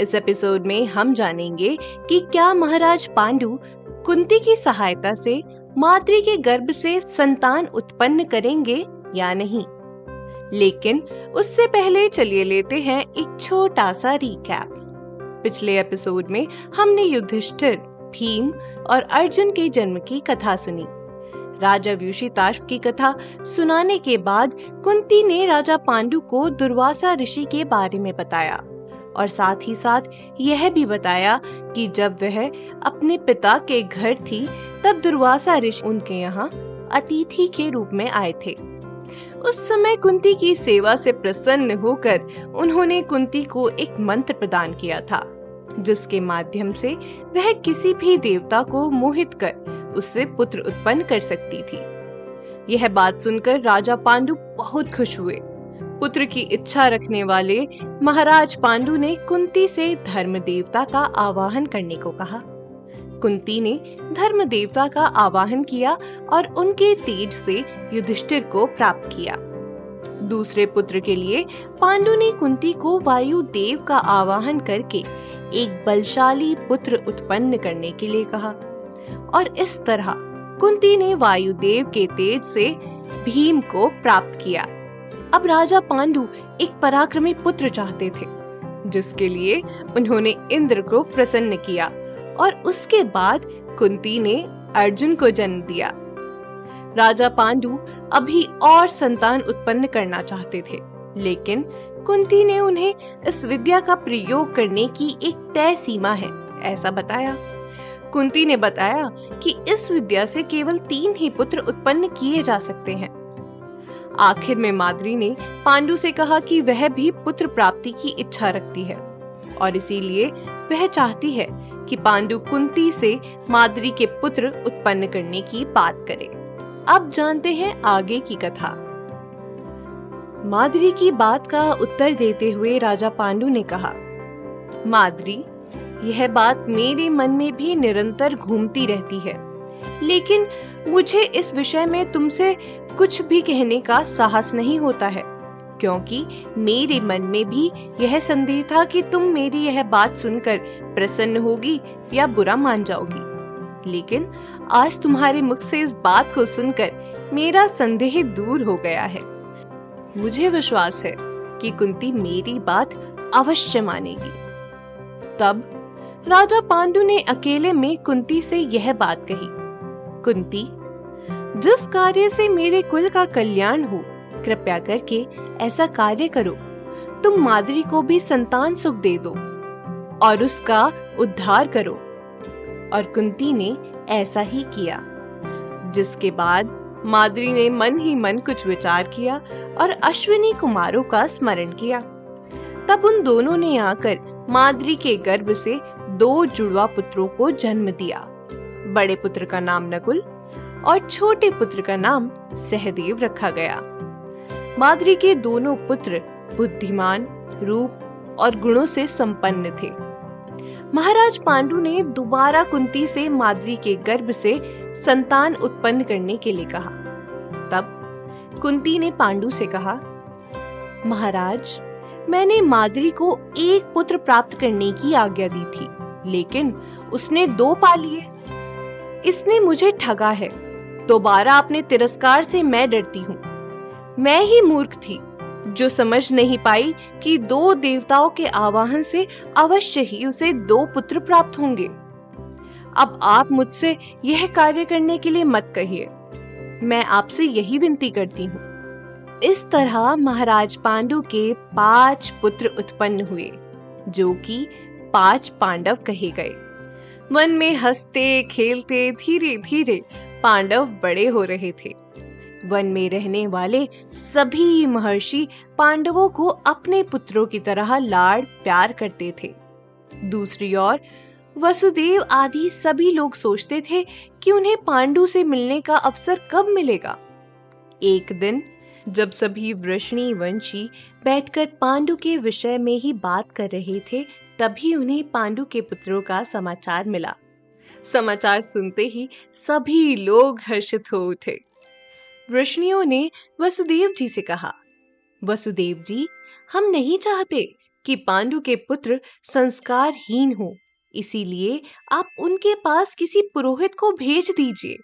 इस एपिसोड में हम जानेंगे कि क्या महाराज पांडु कुंती की सहायता से मातृ के गर्भ से संतान उत्पन्न करेंगे या नहीं। लेकिन उससे पहले चलिए लेते हैं एक छोटा सा रिकैप पिछले एपिसोड में हमने युधिष्ठिर, भीम और अर्जुन के जन्म की कथा सुनी। राजा व्यूषिताश्व की कथा सुनाने के बाद कुंती ने राजा पांडु को दुर्वासा ऋषि के बारे में बताया। और साथ ही साथ यह भी बताया कि जब वह अपने पिता के घर थी, तब दुर्वासा ऋषि उनके यहाँ अतिथि के रूप में आए थे। उस समय कुंती की सेवा से प्रसन्न होकर उन्होंने कुंती को एक मंत्र प्रदान किया था, जिसके माध्यम से वह किसी भी देवता को मोहित कर उससे पुत्र उत्पन्न कर सकती थी। यह बात सुनकर राजा पांडु बहुत खुश हुए। पुत्र की इच्छा रखने वाले महाराज पांडु ने कुंती से धर्म देवता का आवाहन करने को कहा। कुंती ने धर्म देवता का आवाहन किया और उनके तेज से युधिष्ठिर को प्राप्त किया। दूसरे पुत्र के लिए पांडु ने कुंती को वायु देव का आवाहन करके एक बलशाली पुत्र उत्पन्न करने के लिए कहा। और इस तरह कुंती ने वायुदेव के तेज से भीम को प्राप्त किया। अब राजा पांडु एक पराक्रमी पुत्र चाहते थे, जिसके लिए उन्होंने इंद्र को प्रसन्न किया और उसके बाद कुंती ने अर्जुन को जन्म दिया। राजा पांडु अभी और संतान उत्पन्न करना चाहते थे, लेकिन कुंती ने उन्हें इस विद्या का प्रयोग करने की एक तय सीमा है, ऐसा बताया। कुंती ने बताया कि इस विद्या से केवल तीन ही पुत्र उत्पन्न किए जा सकते हैं। आखिर में माद्री ने पांडु से कहा कि वह भी पुत्र प्राप्ति की इच्छा रखती है और इसीलिए वह चाहती है कि पांडु कुंती से माद्री के पुत्र उत्पन्न करने की बात करे। अब जानते हैं आगे की कथा। माद्री की बात का उत्तर देते हुए राजा पांडु ने कहा, माद्री, यह बात मेरे मन में भी निरंतर घूमती रहती है, लेकिन मुझे इस विषय में तुमसे कुछ भी कहने का साहस नहीं होता है, क्योंकि मेरे मन में भी यह संदेह था कि तुम मेरी यह बात सुनकर प्रसन्न होगी या बुरा मान जाओगी। लेकिन आज तुम्हारे मुख से इस बात को सुनकर मेरा संदेह दूर हो गया है। मुझे विश्वास है कि कुंती मेरी बात अवश्य मानेगी। तब राजा पांडु ने अकेले में कुंती से यह बात कही। कुंती जिस कार्य से मेरे कुल का कल्याण हो, कृपया करके ऐसा कार्य करो। तुम मादरी को भी संतान सुख दे दो और उसका उद्धार करो। और कुंती ने ऐसा ही किया, जिसके बाद माद्री ने मन ही मन कुछ विचार किया और अश्विनी कुमारों का स्मरण किया। तब उन दोनों ने आकर माद्री के गर्भ से दो जुड़वा पुत्रों को जन्म दिया। बड़े पुत्र का नाम नकुल और छोटे पुत्र का नाम सहदेव रखा गया। माद्री के दोनों पुत्र बुद्धिमान, रूप और गुणों से संपन्न थे। महाराज पांडु ने दोबारा कुंती से माद्री के गर्भ से संतान उत्पन्न करने के लिए कहा। तब कुंती ने पांडु से कहा, महाराज, मैंने माद्री को एक पुत्र प्राप्त करने की आज्ञा दी थी, लेकिन उसने दो पा लिए। इसने मुझे ठगा है। दोबारा अपने तिरस्कार से मैं डरती हूँ। मैं ही मूर्ख थी, जो समझ नहीं पाई कि दो देवताओं के आवाहन से अवश्य ही उसे दो पुत्र प्राप्त होंगे। अब आप मुझसे यह कार्य करने के लिए मत कहिए। मैं आपसे यही विनती करती हूँ। इस तरह महाराज पांडु के पाँच पुत्र उत्पन्न हुए, जो कि पाँच पांडव कहे गए। वन में हँसते, खेलते धीरे धीरे पांडव बड़े हो रहे थे। वन में रहने वाले सभी महर्षि पांडवों को अपने पुत्रों की तरह लाड़ प्यार करते थे। दूसरी ओर, वसुदेव आदि सभी लोग सोचते थे कि उन्हें पांडु से मिलने का अवसर कब मिलेगा। एक दिन, जब सभी वृष्णि वंशी बैठकर पांडु के विषय में ही बात कर रहे थे, तभी उन्हें पांडु के पुत्रों का समाचार मिला। समाचार सुनते ही सभी लोग हर्षित हो उठे। वृष्णियों ने वसुदेव जी से कहा, वसुदेव जी, हम नहीं चाहते कि पांडु के पुत्र संस्कारहीन हो, इसीलिए आप उनके पास किसी पुरोहित को भेज दीजिए।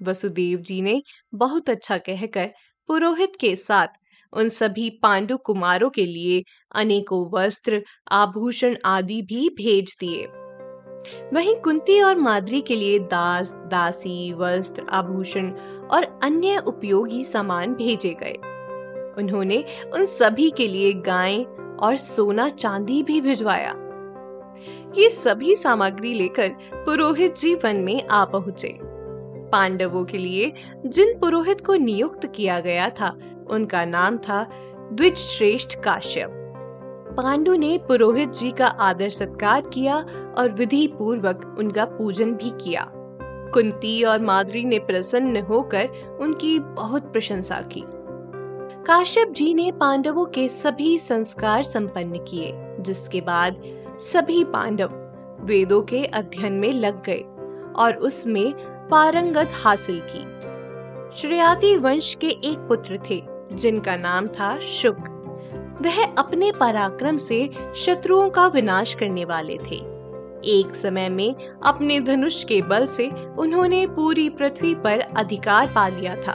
वसुदेव जी ने बहुत अच्छा कहकर पुरोहित के साथ उन सभी पांडु कुमारों के लिए अनेकों वस्त्र, आभूषण आदि भी भेज दिए। वहीं कुंती और माद्री के लिए दास, दासी, वस्त्र, आभूषण और अन्य उपयोगी सामान भेजे गए। उन्होंने उन सभी के लिए गाय और सोना चांदी भी भिजवाया। ये सभी सामग्री लेकर पुरोहित जी वन में आ पहुँचे। पांडवों के लिए जिन पुरोहित को नियुक्त किया गया था, उनका नाम था द्विज श्रेष्ठ काश्यप। पांडु ने पुरोहित जी का आदर सत्कार किया और विधि पूर्वक उनका पूजन भी किया। कुंती और माधुरी ने प्रसन्न होकर उनकी बहुत प्रशंसा की। काश्यप जी ने पांडवों के सभी संस्कार संपन्न किए, जिसके बाद सभी पांडव वेदों के अध्ययन में लग गए और उसमें पारंगत हासिल की। श्रेयाति वंश के एक पुत्र थे, जिनका नाम था शुक। वह अपने पराक्रम से शत्रुओं का विनाश करने वाले थे। एक समय में अपने धनुष के बल से उन्होंने पूरी पृथ्वी पर अधिकार पा लिया था।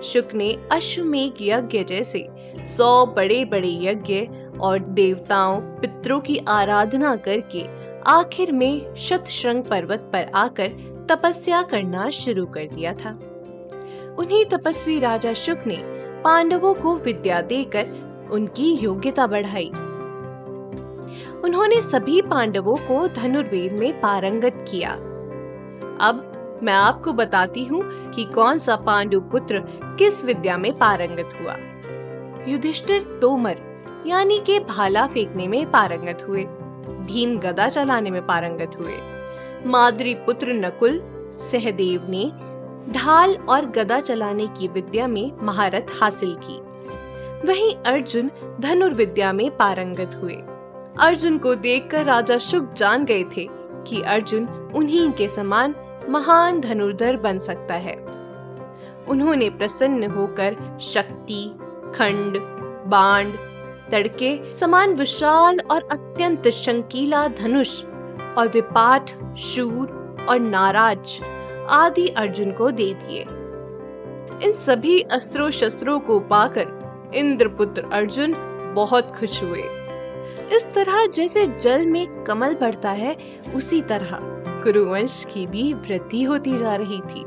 शुक ने अश्वमेघ यज्ञ जैसे सौ बड़े बड़े यज्ञ और देवताओं, पितरों की आराधना करके आखिर में शतश्रृंग पर्वत पर आकर तपस्या करना शुरू कर दिया था। उन्हीं तपस्वी राजा शुक ने पांडवों को विद्या देकर उनकी योग्यता बढ़ाई। उन्होंने सभी पांडवों को धनुर्वेद में पारंगत किया। अब मैं आपको बताती हूँ कि कौन सा पांडु पुत्र किस विद्या में पारंगत हुआ। युधिष्ठिर तोमर, यानी के भाला फेंकने में पारंगत हुए, भीम गदा चलाने में पारंगत हुए। माद्री पुत्र नकुल, सहदेव ने ढाल और गदा चलाने की विद्या में महारत हासिल की। वहीं अर्जुन धनुर्विद्या में पारंगत हुए। अर्जुन को देखकर राजा शुक जान गए थे कि अर्जुन उन्हीं के समान महान धनुर्धर बन सकता है। उन्होंने प्रसन्न होकर शक्ति, खंड, बाण, तड़के, समान विशाल और अत्यंत शंकीला धनुष और विपाट शूर और नाराज़ आदि अर्जुन को दे दिए। इन सभी अस्त्रों शस्त्रों को पाकर इंद्रपुत्र अर्जुन बहुत खुश हुए। इस तरह जैसे जल में कमल बढ़ता है, उसी तरह कुरुवंश की भी वृद्धि होती जा रही थी।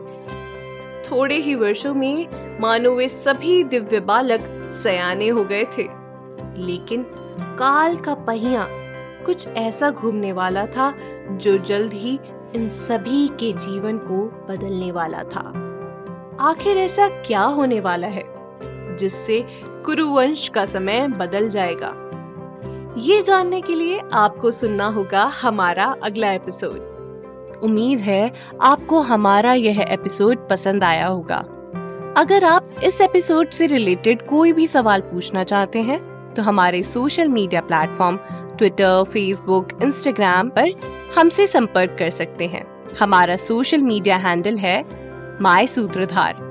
थोड़े ही वर्षों में मानो वे सभी दिव्य बालक सयाने हो गए थे। लेकिन काल का पहिया कुछ ऐसा घूमने वाला था, जो जल्द ही इन सभी के जीवन को बदलने वाला था। आखिर ऐसा क्या होने वाला है, जिससे कुरुवंश का समय बदल जाएगा। ये जानने के लिए आपको सुनना होगा हमारा अगला एपिसोड। उम्मीद है आपको हमारा यह एपिसोड पसंद आया होगा। अगर आप इस एपिसोड से रिलेटेड कोई भी सवाल पूछना चाहते हैं तो हमारे social media platform Twitter, Facebook, Instagram पर हमसे संपर्क कर सकते हैं। हमारा सोशल मीडिया हैंडल है माई सूत्रधार।